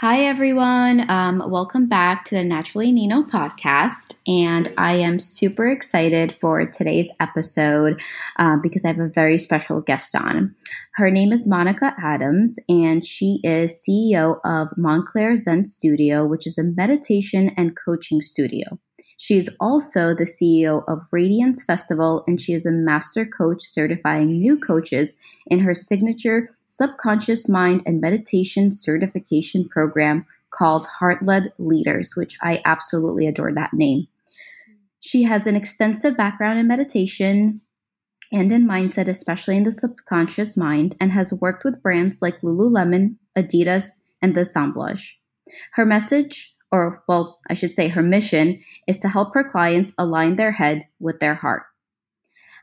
Hi, everyone. Um, welcome back to the Naturally Nino podcast. And I am super excited for today's episode uh, because I have a very special guest on. Her name is Monica Adams, and she is CEO of Montclair Zen Studio, which is a meditation and coaching studio. She is also the CEO of Radiance Festival, and she is a master coach certifying new coaches in her signature subconscious mind and meditation certification program called Heart Led Leaders, which I absolutely adore that name. She has an extensive background in meditation and in mindset, especially in the subconscious mind, and has worked with brands like Lululemon, Adidas, and the Assemblage. Her message, or well, I should say her mission, is to help her clients align their head with their heart.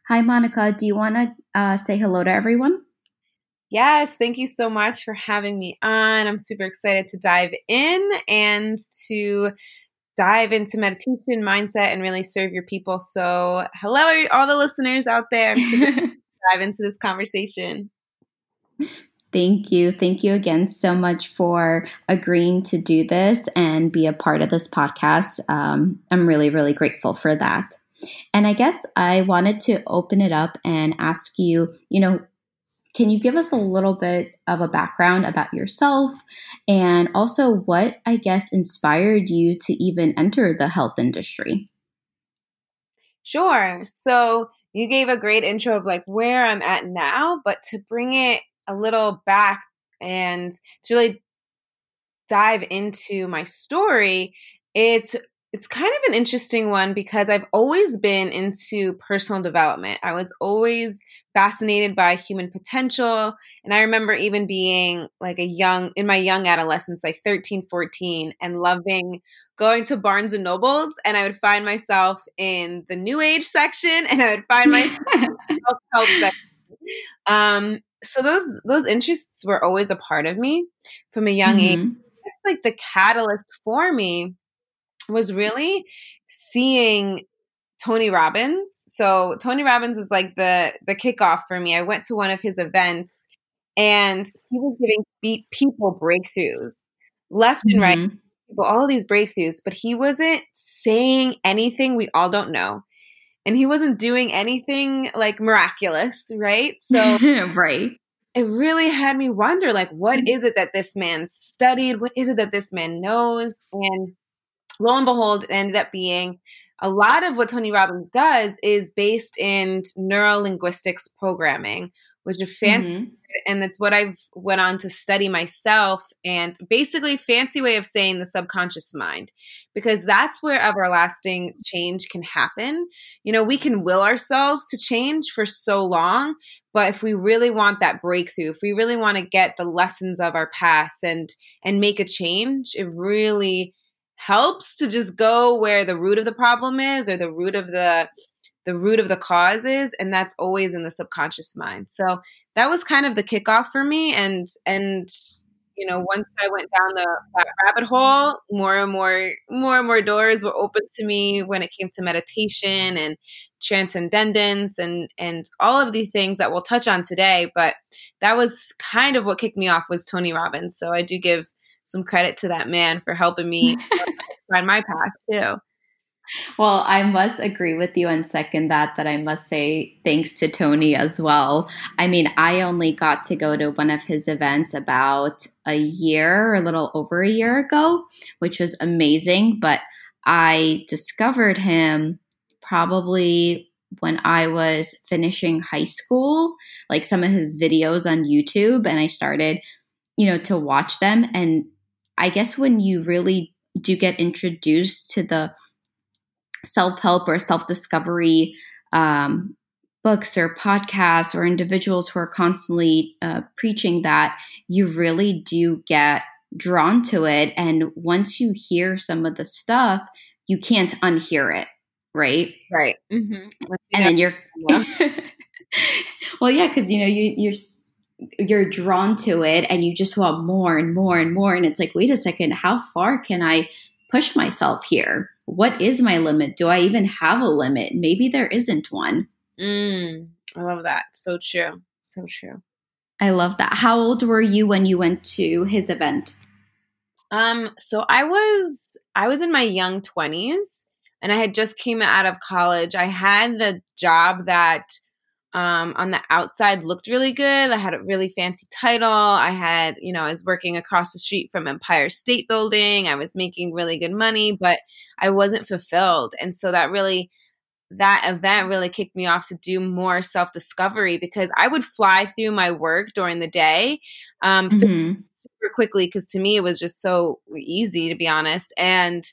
Hi, Monica. Do you want to uh, say hello to everyone? Yes, thank you so much for having me on. I'm super excited to dive in and to dive into meditation, mindset, and really serve your people. So, hello, all the listeners out there. dive into this conversation. Thank you. Thank you again so much for agreeing to do this and be a part of this podcast. Um, I'm really, really grateful for that. And I guess I wanted to open it up and ask you, you know, can you give us a little bit of a background about yourself and also what, I guess, inspired you to even enter the health industry? Sure. So you gave a great intro of like where I'm at now, but to bring it a little back and to really dive into my story, it's it's kind of an interesting one because I've always been into personal development. I was always fascinated by human potential. And I remember even being like a young, in my young adolescence, like 13, 14, and loving going to Barnes and Nobles. And I would find myself in the new age section and I would find myself help section. Um, so those those interests were always a part of me from a young mm-hmm. age. It's like the catalyst for me was really seeing Tony Robbins. So Tony Robbins was like the the kickoff for me. I went to one of his events and he was giving people breakthroughs left and right. Mm-hmm. People, all of these breakthroughs, but he wasn't saying anything we all don't know. And he wasn't doing anything like miraculous, right? So right. It really had me wonder like what mm. it that this man studied? What is it that this man knows? And lo and behold, it ended up being a lot of what Tony Robbins does is based in neuro linguistics programming, which is fancy. Mm-hmm. And that's what I've went on to study myself and basically fancy way of saying the subconscious mind, because that's where everlasting change can happen. You know, we can will ourselves to change for so long, but if we really want that breakthrough, if we really want to get the lessons of our past and and make a change, it really helps to just go where the root of the problem is or the root of the the root of the cause is and that's always in the subconscious mind. So that was kind of the kickoff for me and and you know once i went down the that rabbit hole more and more more and more doors were open to me when it came to meditation and transcendence and and all of the things that we'll touch on today but that was kind of what kicked me off was tony robbins. So i do give some credit to that man for helping me find my path too. Well, I must agree with you and second that that I must say thanks to Tony as well. I mean, I only got to go to one of his events about a year, a little over a year ago, which was amazing, but I discovered him probably when I was finishing high school, like some of his videos on YouTube and I started, you know, to watch them and I guess when you really do get introduced to the self help or self discovery um, books or podcasts or individuals who are constantly uh, preaching that, you really do get drawn to it. And once you hear some of the stuff, you can't unhear it, right? Right. Mm-hmm. And then you're, well, yeah, because you know you you're you're drawn to it and you just want more and more and more. And it's like wait a second how far can i push myself here? What is my limit? Do i even have a limit? Maybe there isn't one. Mm, i love that. So true. So true. I love that. How old were you when you went to his event? Um, so I was I was in my young 20s and I had just came out of college. I had the job that um, on the outside looked really good. I had a really fancy title. I had, you know, I was working across the street from Empire State Building. I was making really good money, but I wasn't fulfilled. And so that really that event really kicked me off to do more self discovery because I would fly through my work during the day um, mm-hmm. super quickly because to me it was just so easy to be honest. And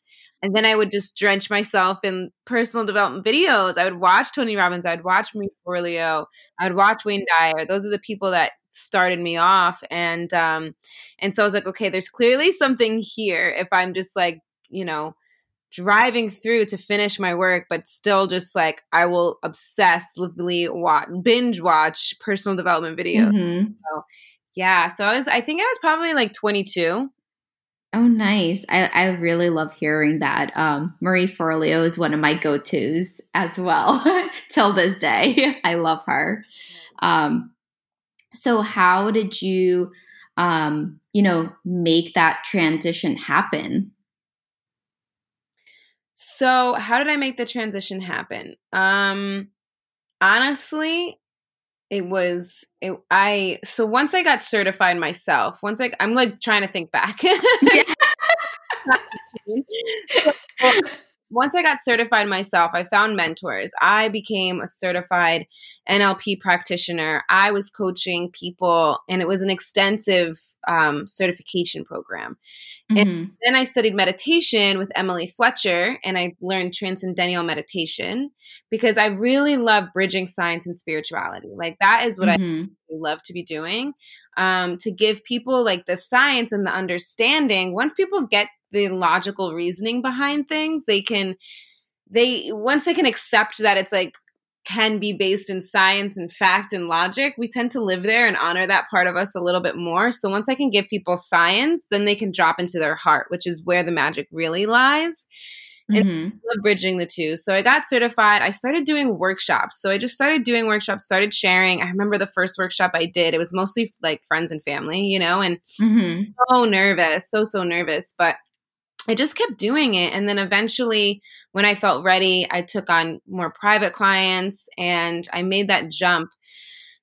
and then I would just drench myself in personal development videos. I would watch Tony Robbins. I'd watch Marie Forleo. I'd watch Wayne Dyer. Those are the people that started me off. And um, and so I was like, okay, there's clearly something here. If I'm just like, you know, driving through to finish my work, but still just like I will obsessively watch, binge watch personal development videos. Mm-hmm. So, yeah, so I was, I think I was probably like 22. Oh, nice. I, I really love hearing that. Um, Marie Forleo is one of my go tos as well till this day. I love her. Um, so, how did you, um, you know, make that transition happen? So, how did I make the transition happen? Um honestly, it was it, I so once I got certified myself, once I I'm like trying to think back. once I got certified myself, I found mentors. I became a certified NLP practitioner. I was coaching people, and it was an extensive um, certification program. Mm-hmm. And then I studied meditation with Emily Fletcher, and I learned transcendental meditation because I really love bridging science and spirituality. Like that is what mm-hmm. I love to be doing. Um, to give people like the science and the understanding. Once people get the logical reasoning behind things they can they once they can accept that it's like can be based in science and fact and logic we tend to live there and honor that part of us a little bit more so once i can give people science then they can drop into their heart which is where the magic really lies and mm-hmm. bridging the two. So I got certified. I started doing workshops. So I just started doing workshops, started sharing. I remember the first workshop I did, it was mostly like friends and family, you know, and mm-hmm. so nervous, so, so nervous. But I just kept doing it. And then eventually, when I felt ready, I took on more private clients and I made that jump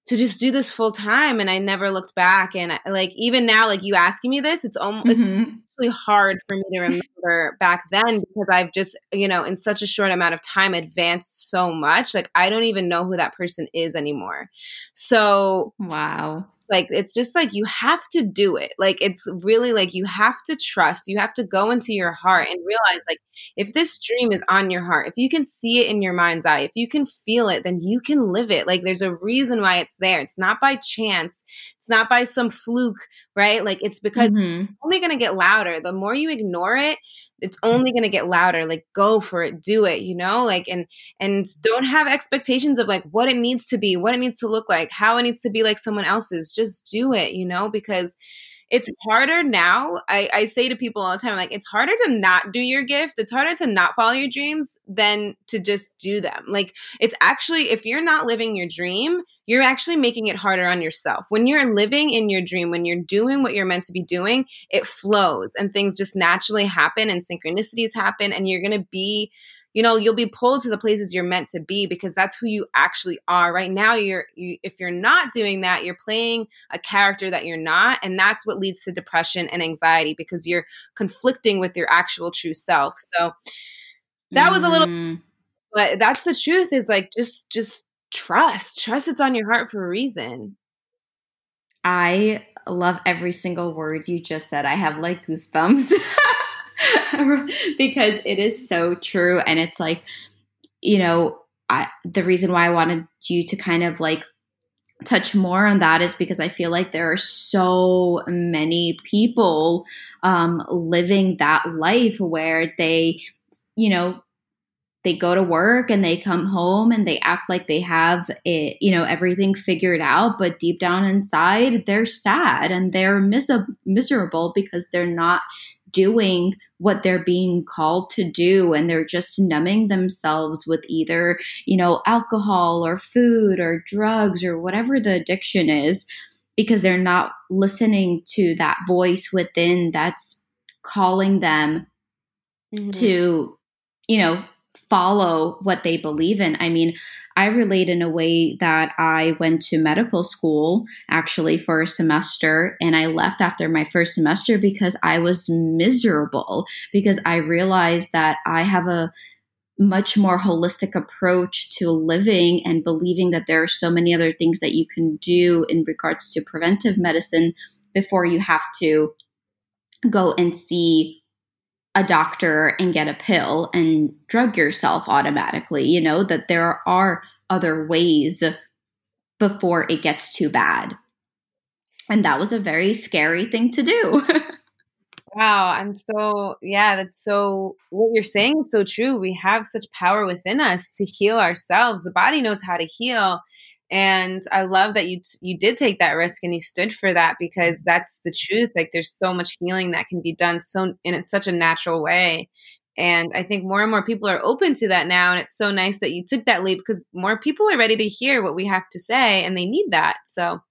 to just do this full time. And I never looked back. And I, like, even now, like you asking me this, it's almost mm-hmm. it's really hard for me to remember back then because I've just, you know, in such a short amount of time advanced so much. Like, I don't even know who that person is anymore. So, wow like it's just like you have to do it. Like it's really like you have to trust you have to go into your heart and realize like if this dream is on your heart if you can see it in your mind's eye if you can feel it then you can live it. Like there's a reason why it's there. It's not by chance. It's not by some fluke right like it's because mm-hmm. it's only going to get louder the more you ignore it it's only going to get louder like go for it do it you know like and and don't have expectations of like what it needs to be what it needs to look like how it needs to be like someone else's just do it you know because it's harder now. I, I say to people all the time, like, it's harder to not do your gift. It's harder to not follow your dreams than to just do them. Like, it's actually, if you're not living your dream, you're actually making it harder on yourself. When you're living in your dream, when you're doing what you're meant to be doing, it flows and things just naturally happen and synchronicities happen, and you're going to be you know you'll be pulled to the places you're meant to be because that's who you actually are right now you're you, if you're not doing that you're playing a character that you're not and that's what leads to depression and anxiety because you're conflicting with your actual true self so that was a little mm. but that's the truth is like just just trust trust it's on your heart for a reason i love every single word you just said i have like goosebumps because it is so true. And it's like, you know, I, the reason why I wanted you to kind of like touch more on that is because I feel like there are so many people um, living that life where they, you know, they go to work and they come home and they act like they have it, you know, everything figured out, but deep down inside, they're sad and they're mis- miserable because they're not doing what they're being called to do and they're just numbing themselves with either, you know, alcohol or food or drugs or whatever the addiction is because they're not listening to that voice within that's calling them mm-hmm. to, you know, follow what they believe in. I mean, I relate in a way that I went to medical school actually for a semester and I left after my first semester because I was miserable because I realized that I have a much more holistic approach to living and believing that there are so many other things that you can do in regards to preventive medicine before you have to go and see a doctor and get a pill and drug yourself automatically. You know, that there are other ways before it gets too bad. And that was a very scary thing to do. wow, I'm so, yeah, that's so, what you're saying is so true. We have such power within us to heal ourselves. The body knows how to heal and i love that you t- you did take that risk and you stood for that because mm-hmm. that's the truth like there's so much healing that can be done so in it's such a natural way. And i think more and more people are open to that now and it's so nice that you took that leap because more people are ready to hear what we have to say and they need that. So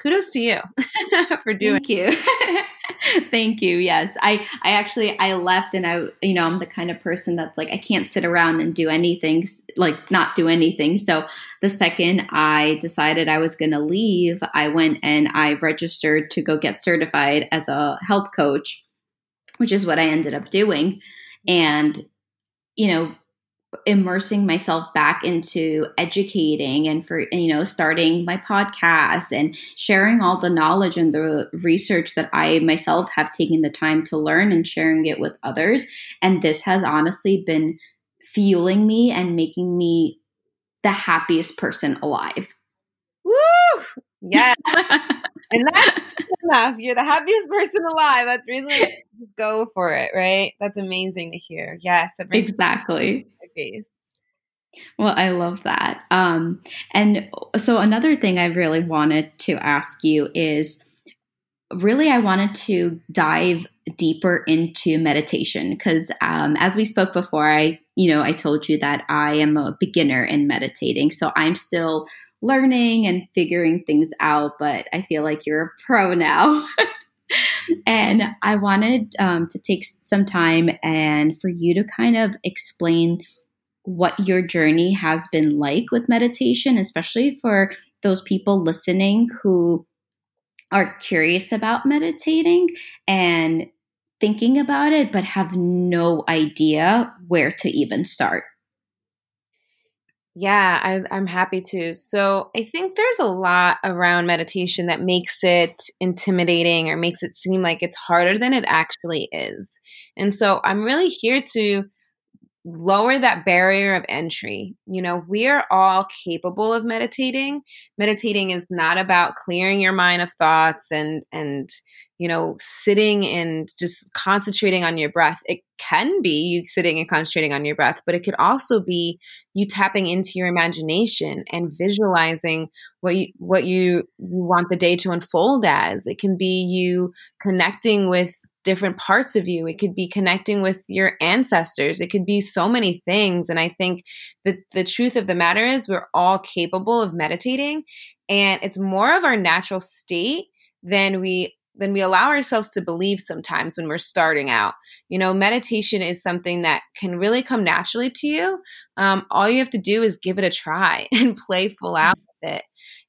kudos to you for doing thank you thank you yes. I i actually i left and i you know i'm the kind of person that's like i can't sit around and do anything like not do anything. So the second i decided i was going to leave i went and i registered to go get certified as a health coach which is what i ended up doing. And you know immersing myself back into educating and for you know starting my podcast and sharing all the knowledge and the research that I myself have taken the time to learn and sharing it with others and this has honestly been fueling me and making me the happiest person alive. Woo! Yeah. and that's enough. You're the happiest person alive. That's reason go for it, right? That's amazing to hear. Yes, exactly. Face. Well, I love that. Um, and so another thing I really wanted to ask you is really I wanted to dive deeper into meditation because um, as we spoke before, I you know I told you that I am a beginner in meditating, so I'm still learning and figuring things out. But I feel like you're a pro now. and I wanted um, to take some time and for you to kind of explain what your journey has been like with meditation, especially for those people listening who are curious about meditating and thinking about it, but have no idea where to even start. Yeah, I, am happy to. So I think there's a lot around meditation that makes it intimidating or makes it seem like it's harder than it actually is. And so I'm really here to lower that barrier of entry. You know, we are all capable of meditating. Meditating is not about clearing your mind of thoughts and and you know, sitting and just concentrating on your breath. It can be you sitting and concentrating on your breath, but it could also be you tapping into your imagination and visualizing what you what you, you want the day to unfold as. It can be you connecting with different parts of you. It could be connecting with your ancestors. It could be so many things. And I think that the truth of the matter is we're all capable of meditating and it's more of our natural state than we than we allow ourselves to believe sometimes when we're starting out. You know, meditation is something that can really come naturally to you. Um, all you have to do is give it a try and play full out with it.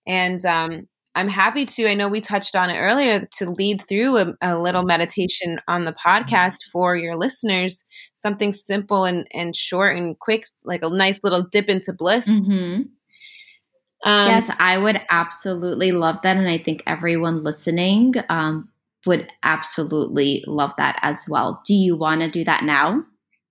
And um, I'm happy to, I know we touched on it earlier, to lead through a, a, little meditation on the podcast for your listeners, something simple and, and short and quick, like a nice little dip into bliss. Mm-hmm. Um, yes, I would absolutely love that. And I think everyone listening um, would absolutely love that as well. Do you want to do that now?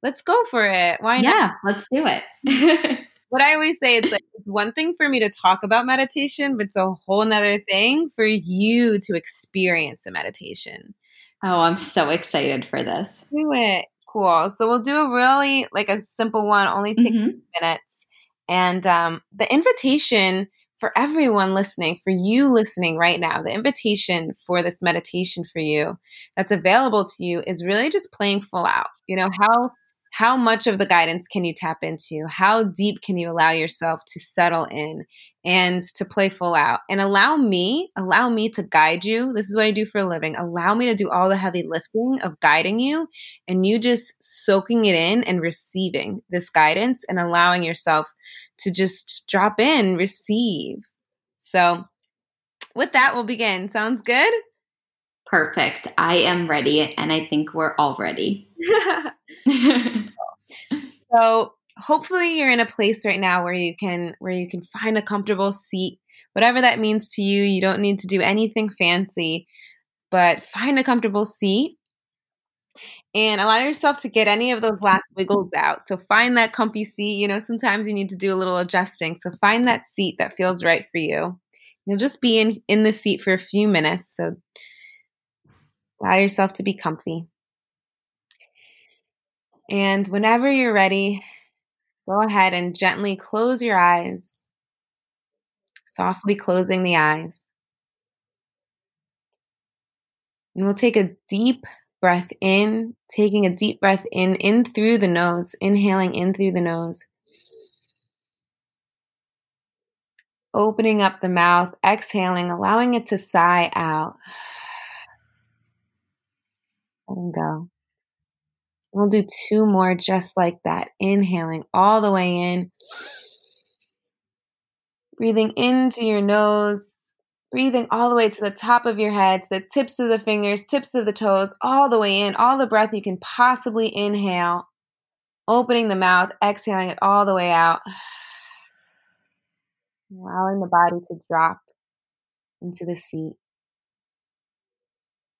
Let's go for it. Why not? Yeah, let's do it. what I always say it's like it's one thing for me to talk about meditation, but it's a whole nother thing for you to experience a meditation. Oh, I'm so excited for this. Do it. Cool. So we'll do a really like a simple one, only take mm-hmm. minutes. And um, the invitation for everyone listening, for you listening right now, the invitation for this meditation for you that's available to you is really just playing full out. You know, how how much of the guidance can you tap into? How deep can you allow yourself to settle in and to play full out? And allow me, allow me to guide you. This is what I do for a living. Allow me to do all the heavy lifting of guiding you and you just soaking it in and receiving this guidance and allowing yourself to just drop in, receive. So, with that, we'll begin. Sounds good? Perfect. I am ready, and I think we're all ready. so hopefully you're in a place right now where you can where you can find a comfortable seat whatever that means to you you don't need to do anything fancy but find a comfortable seat and allow yourself to get any of those last wiggles out. So find that comfy seat you know sometimes you need to do a little adjusting so find that seat that feels right for you. You'll just be in in the seat for a few minutes so allow yourself to be comfy and whenever you're ready, go ahead and gently close your eyes, softly closing the eyes. And we'll take a deep breath in, taking a deep breath in, in through the nose, inhaling in through the nose. Opening up the mouth, exhaling, allowing it to sigh out. Letting go. We'll do two more just like that. Inhaling all the way in. Breathing into your nose. Breathing all the way to the top of your head, to the tips of the fingers, tips of the toes, all the way in. All the breath you can possibly inhale. Opening the mouth, exhaling it all the way out. Allowing the body to drop into the seat.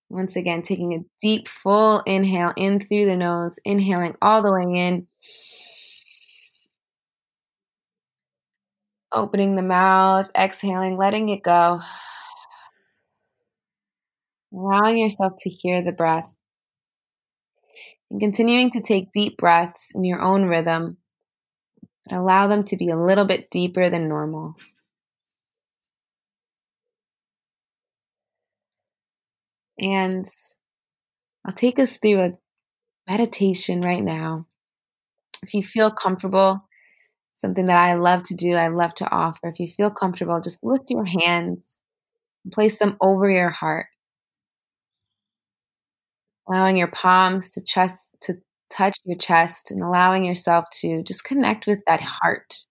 Once again, taking a deep, full inhale in through the nose, inhaling all the way in. Opening the mouth, exhaling, letting it go. Allowing yourself to hear the breath. And continuing to take deep breaths in your own rhythm, but allow them to be a little bit deeper than normal. And I'll take us through a meditation right now. If you feel comfortable, something that I love to do, I love to offer. If you feel comfortable, just lift your hands and place them over your heart. Allowing your palms to chest to touch your chest and allowing yourself to just connect with that heart.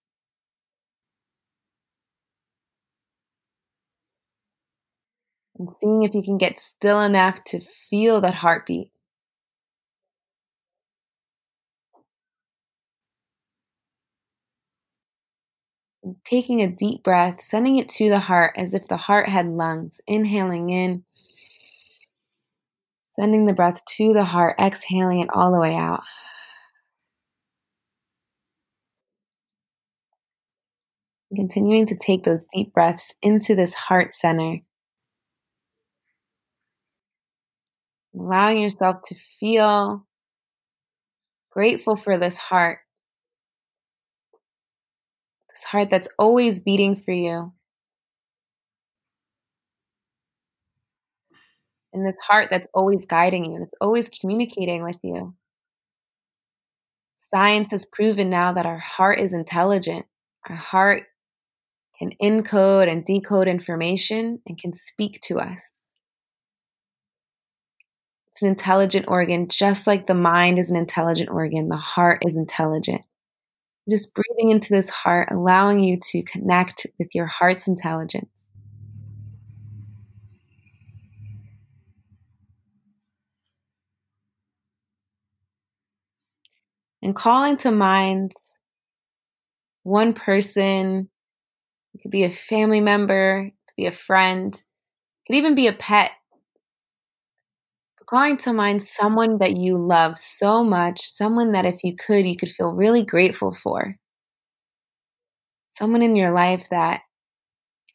And seeing if you can get still enough to feel that heartbeat. And taking a deep breath, sending it to the heart as if the heart had lungs, inhaling in, sending the breath to the heart, exhaling it all the way out. Continuing to take those deep breaths into this heart center. Allowing yourself to feel grateful for this heart. This heart that's always beating for you. And this heart that's always guiding you, that's always communicating with you. Science has proven now that our heart is intelligent. Our heart can encode and decode information and can speak to us. It's an intelligent organ, just like the mind is an intelligent organ, the heart is intelligent. Just breathing into this heart, allowing you to connect with your heart's intelligence. And calling to mind one person, it could be a family member, it could be a friend, it could even be a pet calling to mind someone that you love so much, someone that if you could, you could feel really grateful for. Someone in your life that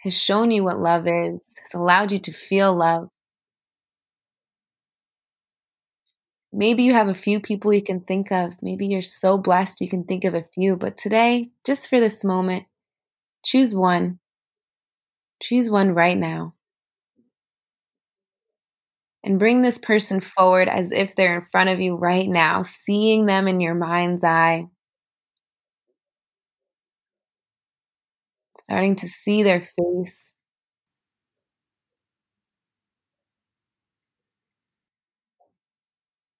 has shown you what love is, has allowed you to feel love. Maybe you have a few people you can think of. Maybe you're so blessed you can think of a few. But today, just for this moment, choose one. Choose one right now. And bring this person forward as if they're in front of you right now, seeing them in your mind's eye. Starting to see their face.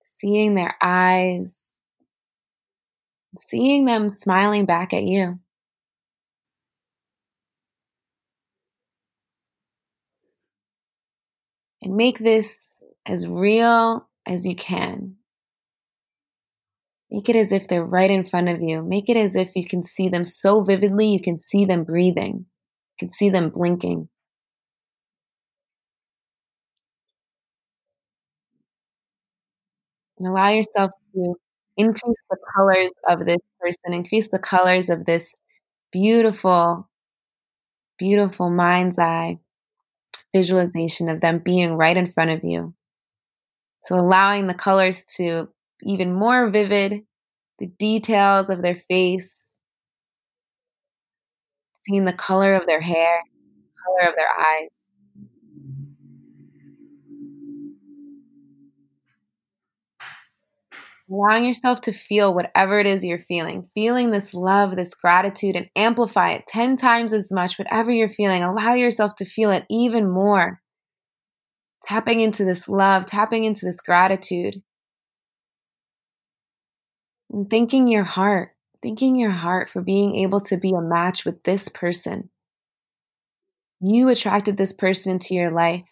Seeing their eyes. Seeing them smiling back at you. And make this as real as you can. Make it as if they're right in front of you. Make it as if you can see them so vividly, you can see them breathing, you can see them blinking. And allow yourself to increase the colors of this person, increase the colors of this beautiful, beautiful mind's eye visualization of them being right in front of you. So allowing the colors to even more vivid, the details of their face, seeing the color of their hair, color of their eyes. Allowing yourself to feel whatever it is you're feeling, feeling this love, this gratitude, and amplify it 10 times as much, whatever you're feeling. Allow yourself to feel it even more. Tapping into this love, tapping into this gratitude. And thanking your heart, thanking your heart for being able to be a match with this person. You attracted this person into your life.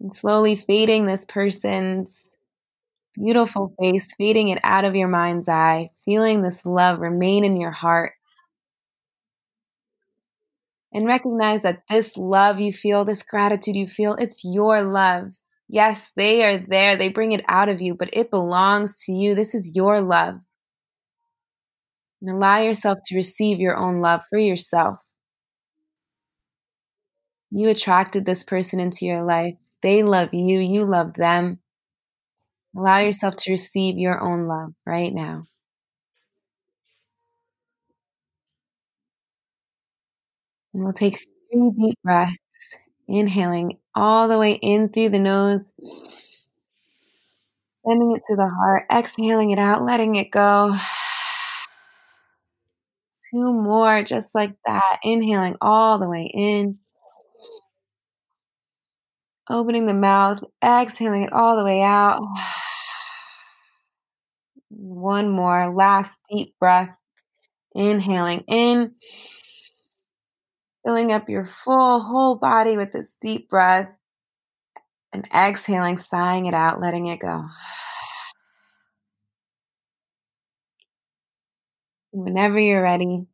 And slowly fading this person's beautiful face, fading it out of your mind's eye, feeling this love remain in your heart. And recognize that this love you feel, this gratitude you feel, it's your love. Yes, they are there. They bring it out of you, but it belongs to you. This is your love. And allow yourself to receive your own love for yourself. You attracted this person into your life. They love you, you love them. Allow yourself to receive your own love right now. And we'll take three deep breaths, inhaling all the way in through the nose, sending it to the heart, exhaling it out, letting it go. Two more, just like that. Inhaling all the way in opening the mouth, exhaling it all the way out. One more, last deep breath. Inhaling in, filling up your full whole body with this deep breath, and exhaling, sighing it out, letting it go. Whenever you're ready,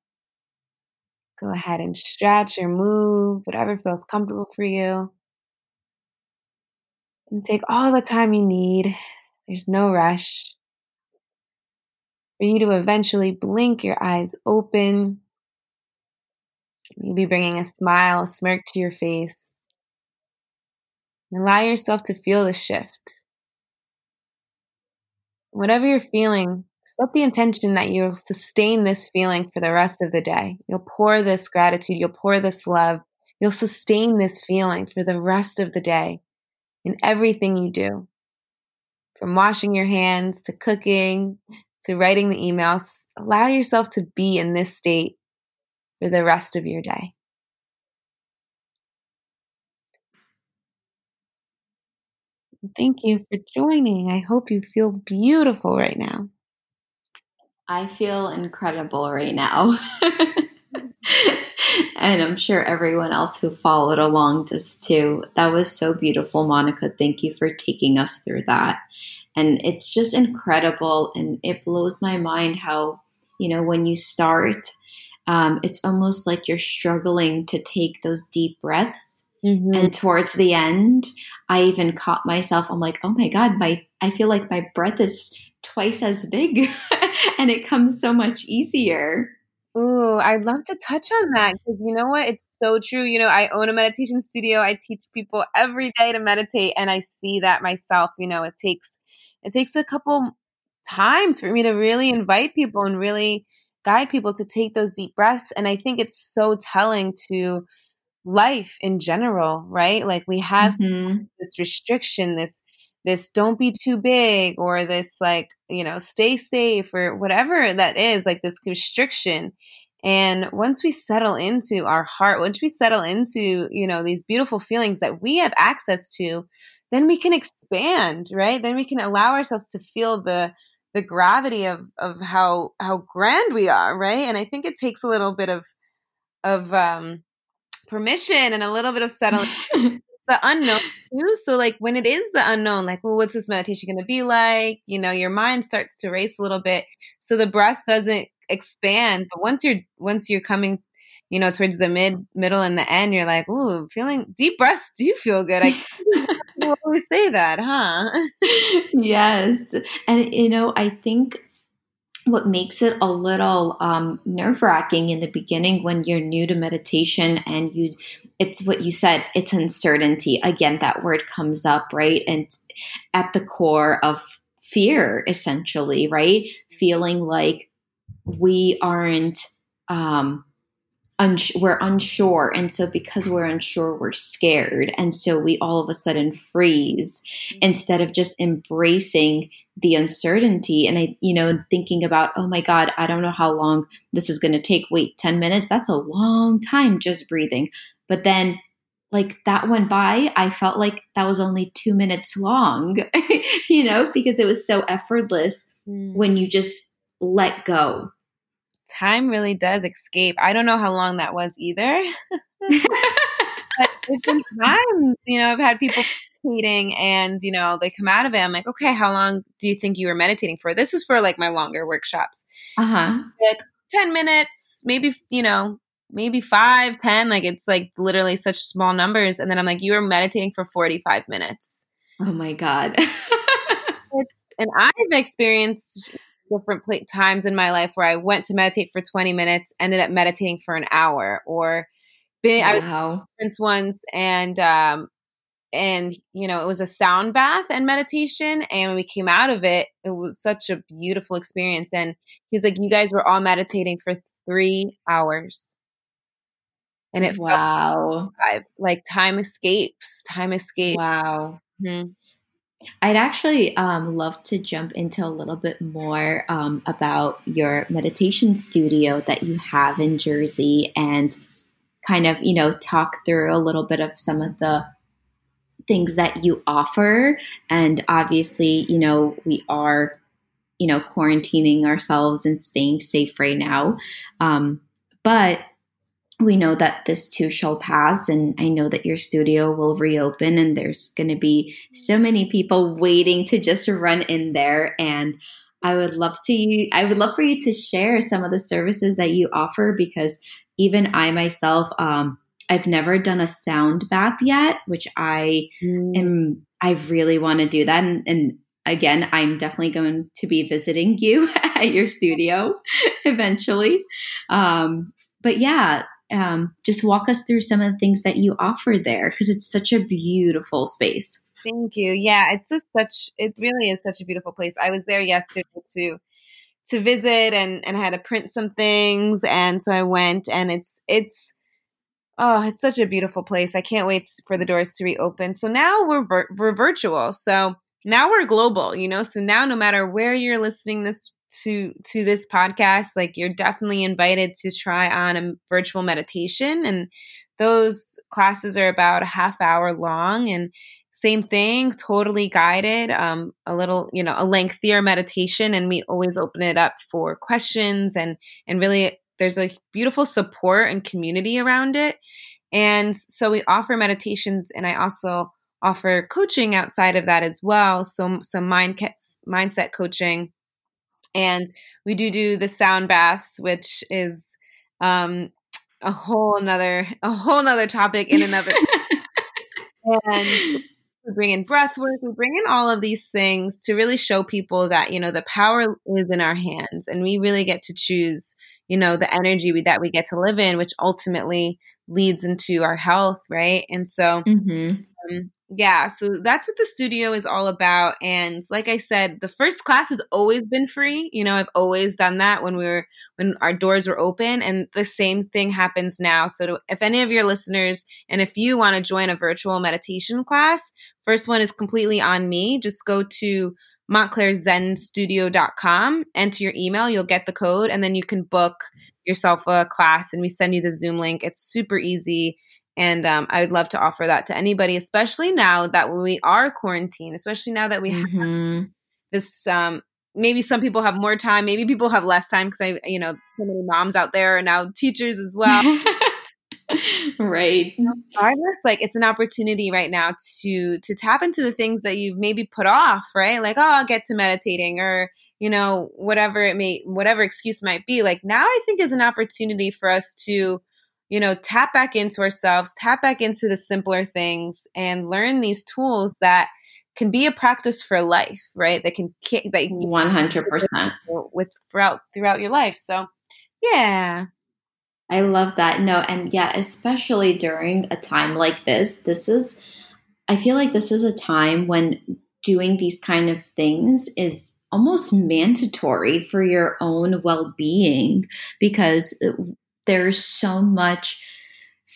go ahead and stretch or move, whatever feels comfortable for you. And take all the time you need. There's no rush. For you to eventually blink your eyes open, maybe bringing a smile, a smirk to your face. Allow yourself to feel the shift. Whatever you're feeling, set the intention that you'll sustain this feeling for the rest of the day. You'll pour this gratitude, you'll pour this love, you'll sustain this feeling for the rest of the day in everything you do. From washing your hands to cooking to writing the emails, allow yourself to be in this state for the rest of your day. Thank you for joining. I hope you feel beautiful right now. I feel incredible right now. and I'm sure everyone else who followed along does too. That was so beautiful, Monica. Thank you for taking us through that. And it's just incredible. And it blows my mind how, you know, when you start, um, it's almost like you're struggling to take those deep breaths. Mm-hmm. And towards the end, I even caught myself. I'm like, oh my God, my I feel like my breath is twice as big and it comes so much easier. Ooh, I'd love to touch on that because you know what? It's so true. You know, I own a meditation studio. I teach people every day to meditate, and I see that myself. You know, it takes it takes a couple times for me to really invite people and really guide people to take those deep breaths. And I think it's so telling to life in general, right? Like we have mm-hmm. this restriction, this this don't be too big or this like, you know, stay safe or whatever that is, like this restriction. And once we settle into our heart, once we settle into, you know, these beautiful feelings that we have access to, then we can expand, right? Then we can allow ourselves to feel the the gravity of of how how grand we are, right? And I think it takes a little bit of of um permission and a little bit of settling the unknown too. So like when it is the unknown, like, well, what's this meditation gonna be like? You know, your mind starts to race a little bit. So the breath doesn't expand. But once you're once you're coming you know, towards the mid, middle, and the end, you're like, ooh, feeling deep breaths do feel good. I always say that, huh? yes. And, you know, I think what makes it a little um, nerve wracking in the beginning when you're new to meditation and you, it's what you said, it's uncertainty. Again, that word comes up, right? And at the core of fear, essentially, right? Feeling like we aren't, um, uns- we're unsure. And so because we're unsure we're scared. And so we all of a sudden freeze mm-hmm. instead of just embracing the uncertainty. And i you know thinking about oh my god i don't know how long this is going to take. Wait 10 minutes? That's a long time just breathing. But then like that went by. I felt like that was only 2 minutes long you know because it was so effortless mm. when you just let go time really does escape. I don't know how long that was either. but there's been times, you know, I've had people meditating and, you know, they come out of it. I'm like, okay, how long do you think you were meditating for? This is for like my longer workshops. Uh-huh. Like 10 minutes, maybe, you know, maybe five, 10. Like it's like literally such small numbers. And then I'm like, you were meditating for 45 minutes. Oh my God. and I've experienced different pl- times in my life where I went to meditate for 20 minutes, ended up meditating for an hour, or been wow. I was once and um and you know it was a sound bath and meditation and when we came out of it it was such a beautiful experience and he's like you guys were all meditating for three hours and it wow like time escapes time escapes wow mm-hmm. I'd actually um, love to jump into a little bit more um, about your meditation studio that you have in Jersey and kind of, you know, talk through a little bit of some of the things that you offer. And obviously, you know, we are, you know, quarantining ourselves and staying safe right now. Um, but we know that this too shall pass and i know that your studio will reopen and there's going to be so many people waiting to just run in there and i would love to i would love for you to share some of the services that you offer because even i myself um, i've never done a sound bath yet which i mm. am i really want to do that and, and again, I'm definitely going to be visiting you at your studio eventually. Um, but yeah, um, just walk us through some of the things that you offer there because it's such a beautiful space. Thank you. Yeah, it's just such. It really is such a beautiful place. I was there yesterday to to visit and and I had to print some things, and so I went, and it's it's oh, it's such a beautiful place. I can't wait for the doors to reopen. So now we're we're virtual. So now we're global, you know. So now, no matter where you're listening this to to this podcast like you're definitely invited to try on a virtual meditation. And those classes are about a half hour long. And same thing totally guided um, a little you know a lengthier meditation. And we always open it up for questions and and really there's a beautiful support and community around it. And so we offer meditations and i also offer coaching outside of that as well. So some mind mindset coaching and we do do the sound baths which is um a whole another a whole another topic in and of it and we bring in breath work we bring in all of these things to really show people that you know the power is in our hands and we really get to choose you know the energy we, that we get to live in which ultimately leads into our health right and so mm-hmm. um, yeah, so that's what the studio is all about. And like I said, the first class has always been free. You know, I've always done that when we were when our doors were open, and the same thing happens now. So to, if any of your listeners and if you want to join a virtual meditation class, first one is completely on me. Just go to montclairzenstudio.com, enter your email, you'll get the code, and then you can book yourself a class and we send you the Zoom link. It's super easy and um, I would love to offer that to anybody, especially now that we are quarantined, especially now that we mm-hmm. have this. Um, maybe some people have more time, maybe people have less time because I, you know, so many moms out there are now teachers as well. right. Regardless, like it's an opportunity right now to to tap into the things that you've maybe put off, right? Like, oh, I'll get to meditating or you know whatever it may whatever excuse might be like now i think is an opportunity for us to you know, tap back into ourselves, tap back into the simpler things and learn these tools that can be a practice for life, right? That can kick that one hundred percent with throughout throughout your life. So, yeah, I love that. No, and yeah, especially during a time like this, this is. I feel like this is a time when doing these kind of things is almost mandatory for your own well-being because uh, there's so much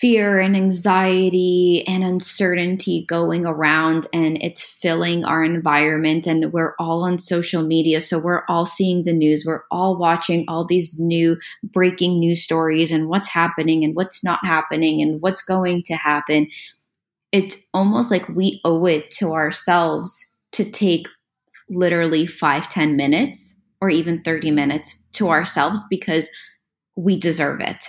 fear and anxiety and uncertainty going around and it's filling our environment and we're all on social media so we're all seeing the news we're all watching all these new breaking news stories and what's happening and what's not happening and what's going to happen. It's almost like we owe it to ourselves to take literally five ten minutes or even 30 minutes to ourselves because we deserve it.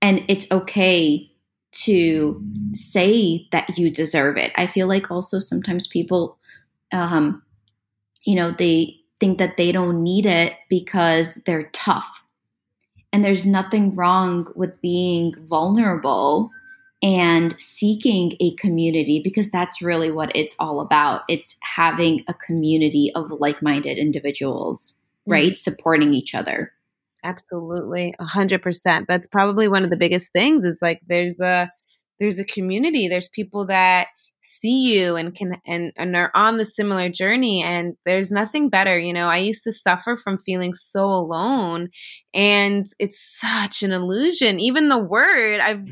And it's okay to say that you deserve it. I feel like also sometimes people, um, you know, they think that they don't need it because they're tough. And there's nothing wrong with being vulnerable and seeking a community because that's really what it's all about. It's having a community of like minded individuals, mm-hmm. right? Supporting each other. Absolutely. A hundred percent. That's probably one of the biggest things is like there's a there's a community. There's people that see you and can and, and are on the similar journey and there's nothing better you know i used to suffer from feeling so alone and it's such an illusion even the word i've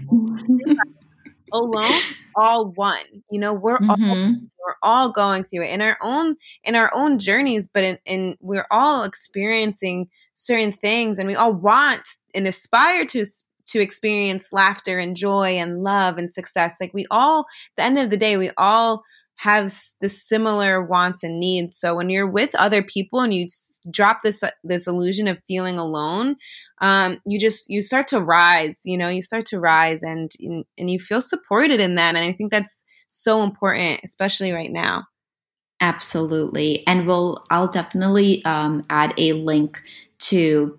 alone all one you know we're mm-hmm. all we're all going through it in our own in our own journeys but in, in we're all experiencing certain things and we all want and aspire to to experience laughter and joy and love and success. Like we all the end of the day we all have the similar wants and needs. So when you're with other people and you drop this this illusion of feeling alone um, you just you start to rise you know you start to rise and and you feel supported in that and i think that's so important especially right now. Absolutely. And we'll i'll definitely um, add a link to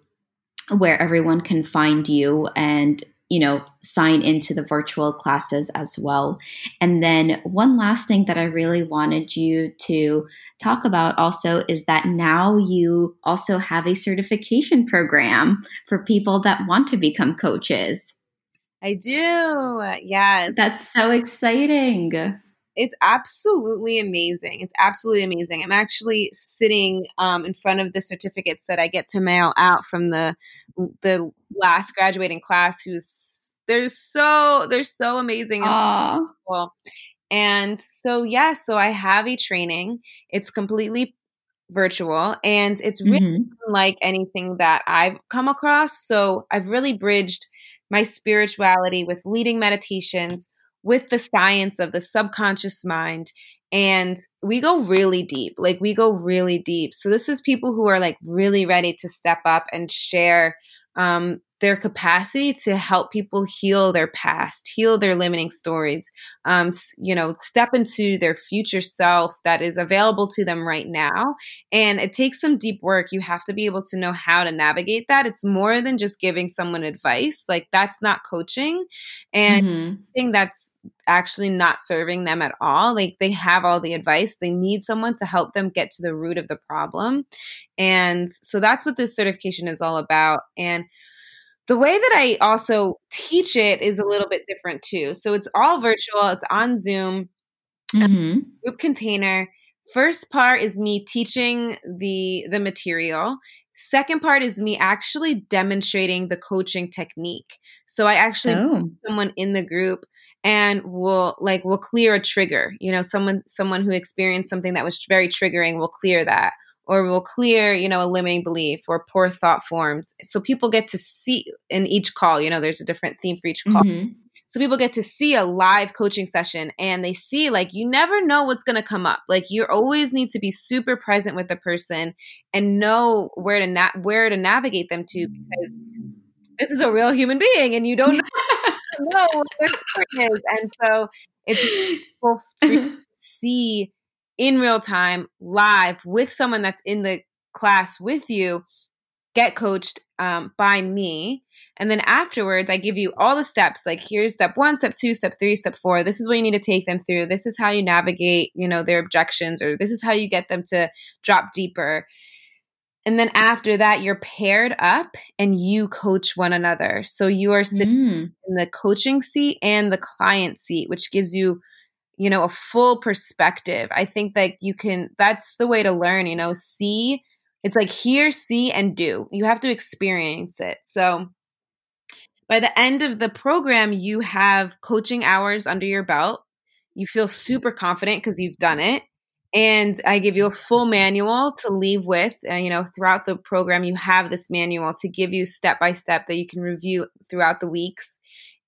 where everyone can find you and you know sign into the virtual classes as well. And then one last thing that i really wanted you to talk about also is that now you also have a certification program for people that want to become coaches. I do. Yes. That's so exciting it's absolutely amazing. It's absolutely amazing. I'm actually sitting um, in front of the certificates that I get to mail out from the the last graduating class. Who's they're so they're so amazing and. And so yeah, so I have a training. It's completely virtual and it's really mm-hmm. like anything that I've come across. So I've really bridged my spirituality with leading meditations with the science of the subconscious mind and we go really deep like we go really deep. So this is people who are like really ready to step up and share um, their capacity to help people heal their past, heal their limiting stories, um, you know, step into their future self that is available to them right now. And it takes some deep work. You have to be able to know how to navigate that. It's more than just giving someone advice. Like that's not coaching. And mm-hmm. I think that's actually not serving them at all. Like they have all the advice. They need someone to help them get to the root of the problem. And so that's what this certification is all about. And the way that I also teach it is a little bit different too. So it's all virtual, it's on Zoom. mm-hmm. group container first part is me teaching the the material second part is me actually demonstrating the coaching technique so i actually oh. someone in the group and will like will clear a trigger you know someone someone who experienced something that was very triggering will clear that or will clear you know a limiting belief or poor thought forms. So people get to see in each call you know there's a different theme for each call. Mm-hmm. so people get to see a live coaching session and they see like you never know what's going to come up. Like you always need to be super present with the person and know where to na- where to navigate them to because this is a real human being and you don't know what their is. And so it's people to see in real time, live with someone that's in the class with you, get coached um, by me. And then afterwards, I give you all the steps. Like here's step one, step two, step three, step four. This is what you need to take them through. This is how you navigate, you know, their objections, or this is how you get them to drop deeper. And then after that, you're paired up and you coach one another. So you are sitting mm. in the coaching seat and the client seat, which gives you you know, a full perspective. I think that you can, that's the way to learn, you know, see, it's like hear, see, and do. You have to experience it. So by the end of the program, you have coaching hours under your belt. You feel super confident because you've done it. And I give you a full manual to leave with. Uh, you know, throughout the program, you have this manual to give you step by step that you can review throughout the weeks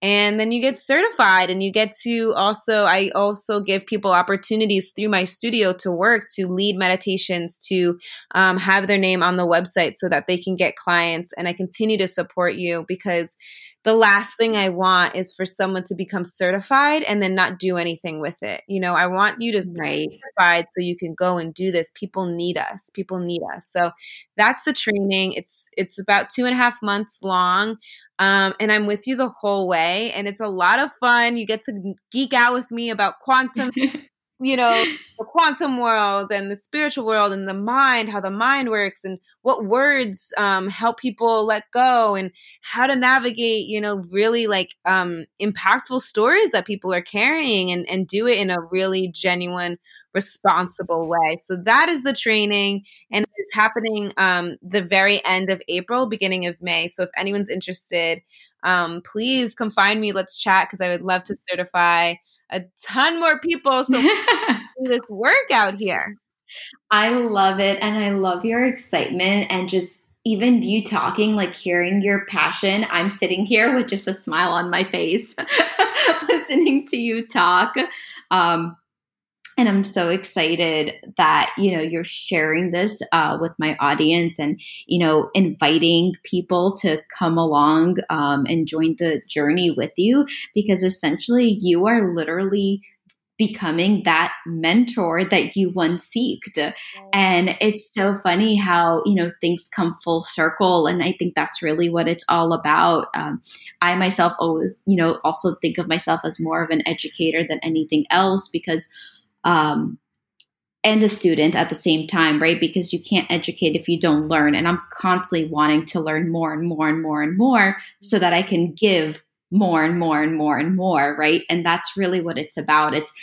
and then you get certified and you get to also i also give people opportunities through my studio to work to lead meditations to um, have their name on the website so that they can get clients and i continue to support you because the last thing I want is for someone to become certified and then not do anything with it. You know, I want you to right. be certified so you can go and do this. People need us. People need us. So that's the training. It's it's about two and a half months long. Um, and I'm with you the whole way. And it's a lot of fun. You get to geek out with me about quantum you know, the quantum world and the spiritual world and the mind, how the mind works and what words um, help people let go and how to navigate, you know, really like um, impactful stories that people are carrying and, and do it in a really genuine, responsible way. So that is the training and it's happening um, the very end of April, beginning of May. So if anyone's interested, um, please come find me. Let's chat because I would love to certify a ton more people so do this work out here. I love it and I love your excitement and just even you talking, like hearing your passion. I'm sitting here with just a smile on my face, listening to you talk. Um, and i'm so excited that you know you're sharing this uh, with my audience and you know inviting people to come along um, and join the journey with you because essentially you are literally becoming that mentor that you once seeked. And it's so funny how you know things come full circle and i think that's really what it's all about. Um, i myself always you know also think of myself as more of an educator than anything else because um, and a student at the same time, right? Because you can't educate if you don't learn. And I'm constantly wanting to learn more and more and more and more so that I can give more and more and more and more, right? And that's really what it's about. It's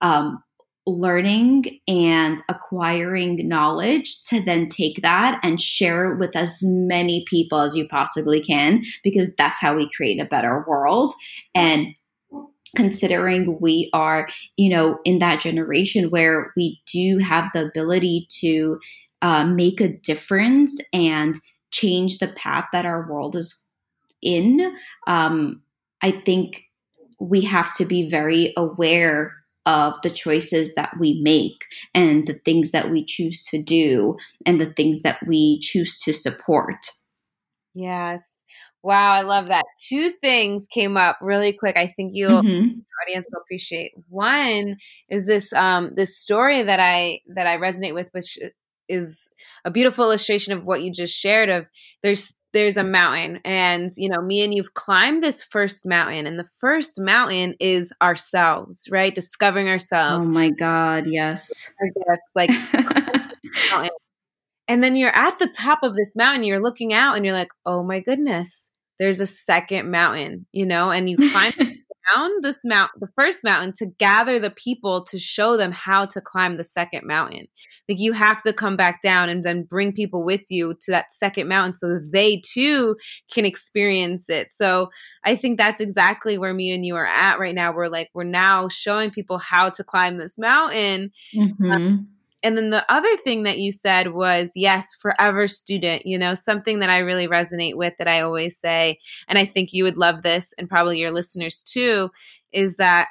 um, learning and acquiring knowledge to then take that and share it with as many people as you possibly can, because that's how we create a better world. And considering we are, you know, in that generation where we do have the ability to uh, make a difference and change the path that our world is in, um, I think we have to be very aware of the choices that we make and the things that we choose to do and the things that we choose to support. Yes. Wow, I love that. Two things came up really quick. I think you'll mm-hmm. audience will appreciate. One is this um this story that I that I resonate with, which is a beautiful illustration of what you just shared. Of there's there's a mountain, and you know, me and you've climbed this first mountain, and the first mountain is ourselves, right? Discovering ourselves. Oh my God, yes. Gifts, like and then you're at the top of this mountain, you're looking out and you're like, oh my goodness, there's a second mountain, you know, and you climb down this mount the first mountain to gather the people to show them how to climb the second mountain. Like you have to come back down and then bring people with you to that second mountain so they too can experience it. So i think that's exactly where me and you are at right now. We're like we're now showing people how to climb this mountain mm-hmm. um, and then the other thing that you said was, yes, forever student, you know, something that I really resonate with that I always say, and I think you would love this and probably your listeners too, is that,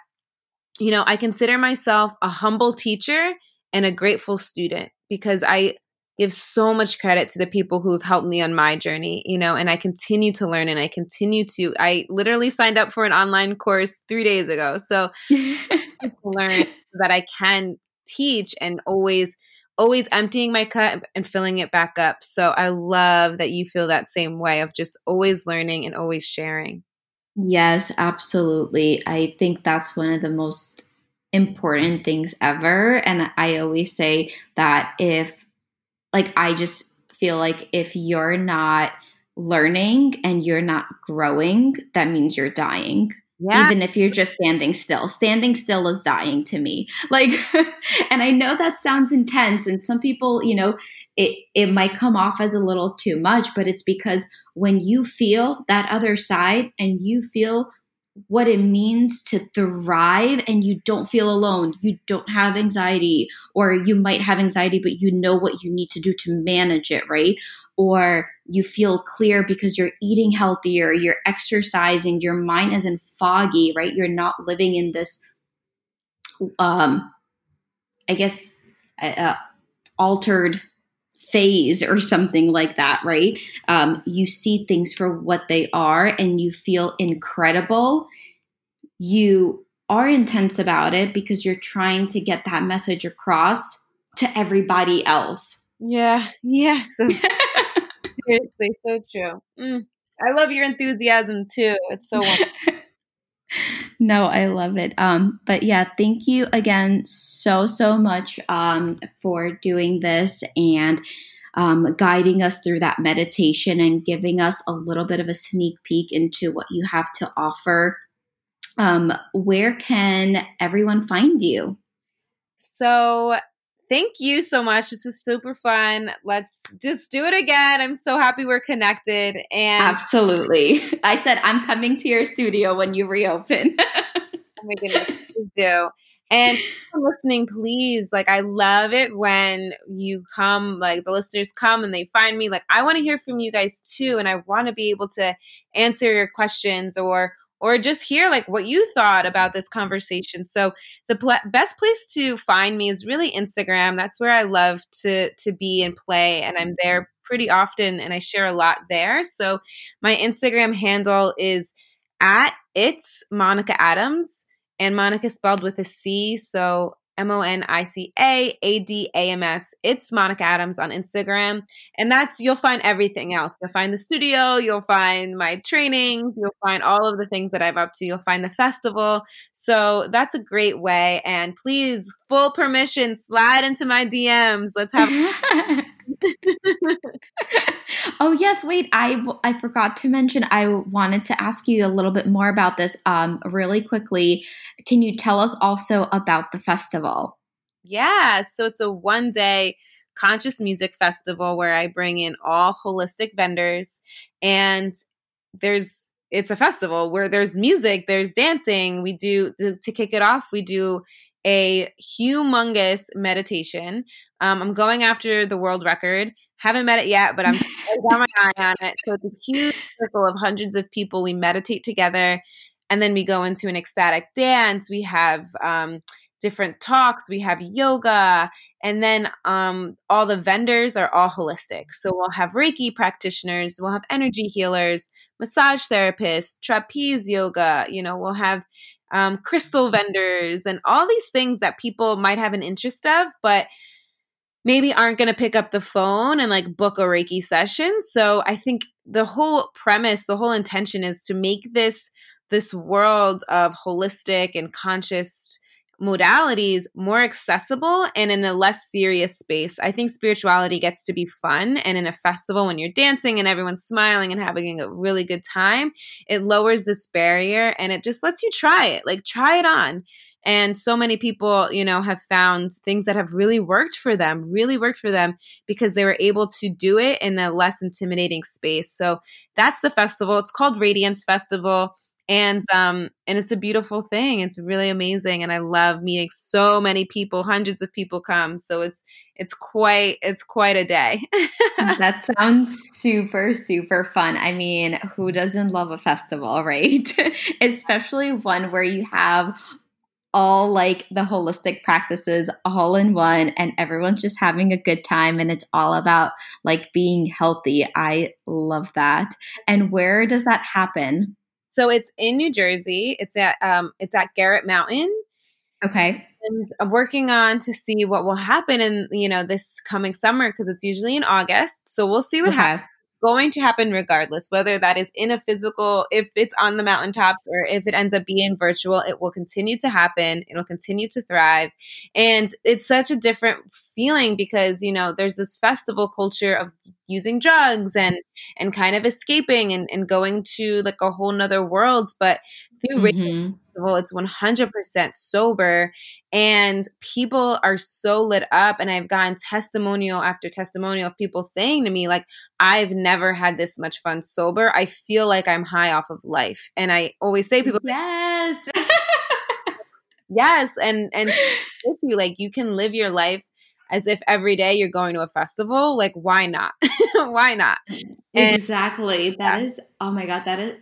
you know, I consider myself a humble teacher and a grateful student because I give so much credit to the people who have helped me on my journey, you know, and I continue to learn and I continue to, I literally signed up for an online course three days ago. So learn that I can teach and always always emptying my cup and filling it back up. So I love that you feel that same way of just always learning and always sharing. Yes, absolutely. I think that's one of the most important things ever. And I always say that if, like, I just feel like if you're not learning and you're not growing, that means you're dying. Yeah. Even if you're just standing still. Standing still is dying to me. Like and I know that sounds intense and some people, you know, it it might come off as a little too much, but it's because when you feel that other side and you feel what it means to thrive and you don't feel alone. You don't have anxiety, or you might have anxiety, but you know what you need to do to manage it, right? Or you feel clear because you're eating healthier, you're exercising, your mind isn't foggy, right? You're not living in this, um, I guess, uh, altered phase or something like that, right? Um, you see things for what they are and you feel incredible. You are intense about it because you're trying to get that message across to everybody else. Yeah, yeah. So seriously, so true. Mm. I love your enthusiasm too. It's so wonderful. no, I love it. Um, but yeah, thank you again so, so much um, for doing this and um, guiding us through that meditation and giving us a little bit of a sneak peek into what you have to offer. Um, where can everyone find you? So, thank you so much. This was super fun. Let's just do it again. I'm so happy we're connected. And absolutely, I said I'm coming to your studio when you reopen. oh my goodness, do. And listening, please, like I love it when you come, like the listeners come and they find me. Like I want to hear from you guys too, and I want to be able to answer your questions or or just hear like what you thought about this conversation. So the pl- best place to find me is really Instagram. That's where I love to to be and play, and I'm there pretty often, and I share a lot there. So my Instagram handle is at it's Monica Adams and Monica spelled with a C. So M O N I C A A D A M S. It's Monica Adams on Instagram. And that's, you'll find everything else. You'll find the studio, you'll find my training, you'll find all of the things that I'm up to, you'll find the festival. So that's a great way. And please, full permission, slide into my DMs. Let's have. oh yes, wait. I I forgot to mention. I wanted to ask you a little bit more about this. Um, really quickly, can you tell us also about the festival? Yeah, so it's a one day conscious music festival where I bring in all holistic vendors, and there's it's a festival where there's music, there's dancing. We do to kick it off. We do a humongous meditation. Um, I'm going after the world record. Haven't met it yet, but I'm got my eye on it. So it's a huge circle of hundreds of people. We meditate together, and then we go into an ecstatic dance. We have um, different talks. We have yoga, and then um, all the vendors are all holistic. So we'll have Reiki practitioners, we'll have energy healers, massage therapists, trapeze yoga. You know, we'll have um, crystal vendors, and all these things that people might have an interest of, but maybe aren't going to pick up the phone and like book a Reiki session. So I think the whole premise, the whole intention is to make this this world of holistic and conscious modalities more accessible and in a less serious space. I think spirituality gets to be fun and in a festival when you're dancing and everyone's smiling and having a really good time, it lowers this barrier and it just lets you try it. Like try it on. And so many people, you know, have found things that have really worked for them, really worked for them because they were able to do it in a less intimidating space. So that's the festival. It's called Radiance Festival and um and it's a beautiful thing. It's really amazing and i love meeting so many people. Hundreds of people come so it's it's quite it's quite a day. That sounds super super fun. I mean who doesn't love a festival right? Especially one where you have all like the holistic practices all in one and everyone's just having a good time and it's all about like being healthy. I love that. And where does that happen so it's in New Jersey. It's at um, it's at Garret Mountain. Okay. And I'm working on to see what will happen in you know this coming summer because it's usually in August. So we'll see what okay. happens going to happen regardless, whether that is in a physical, if it's on the mountaintops or if it ends up being virtual, it will continue to happen. It'll continue to thrive. And it's such a different feeling because, you know, there's this festival culture of using drugs and and kind of escaping and, and going to like a whole nother world. But through mm-hmm. Festival, it's 100% sober and people are so lit up and I've gotten testimonial after testimonial of people saying to me like I've never had this much fun sober. I feel like I'm high off of life. And I always say people Yes. yes and and you like you can live your life as if every day you're going to a festival like why not why not and, exactly That yeah. is. oh my god that is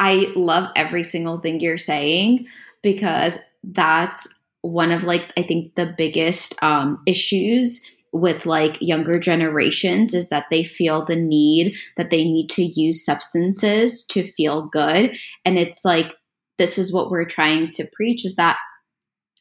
I love every single thing you're saying because that's one of like I think the biggest um, issues with like younger generations is that they feel the need that they need to use substances to feel good and it's like this is what we're trying to preach is that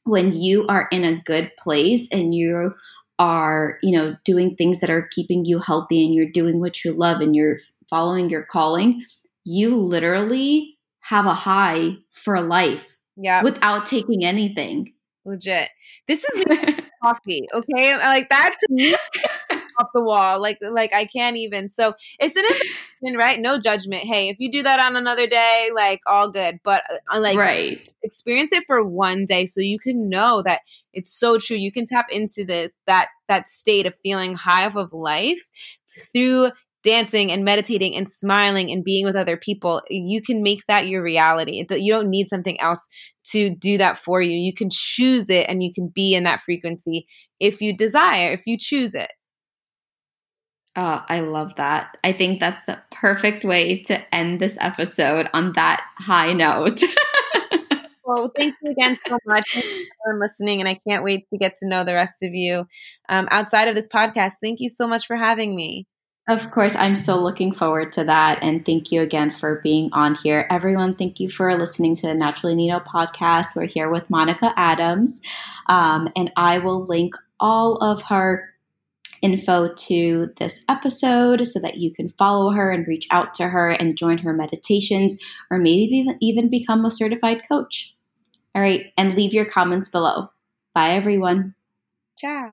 when you are in a good place and you are you know doing things that are keeping you healthy and you're doing what you love and you're following your calling you literally have a high for life yeah without taking anything. Legit. This is coffee okay? Like that's off the wall like like i can't even so it's an invitation right no judgment hey if you do that on another day like all good but uh, like right experience it for one day so you can know that it's so true you can tap into this that that state of feeling high off of life through dancing and meditating and smiling and being with other people, you can make that your reality. You don't need something else to do that for you. You can choose it and you can be in that frequency if you desire, if you choose it. Oh, I love that. I think that's the perfect way to end this episode on that high note. well, thank you again so much for listening, and I can't wait to get to know the rest of you um, outside of this podcast. Thank you so much for having me. Of course, I'm so looking forward to that. And thank you again for being on here. Everyone, thank you for listening to the Naturally Nino podcast. We're here with Monica Adams. Um, and I will link all of her info to this episode so that you can follow her and reach out to her and join her meditations or maybe even, even become a certified coach. All right. And leave your comments below. Bye, everyone. Ciao.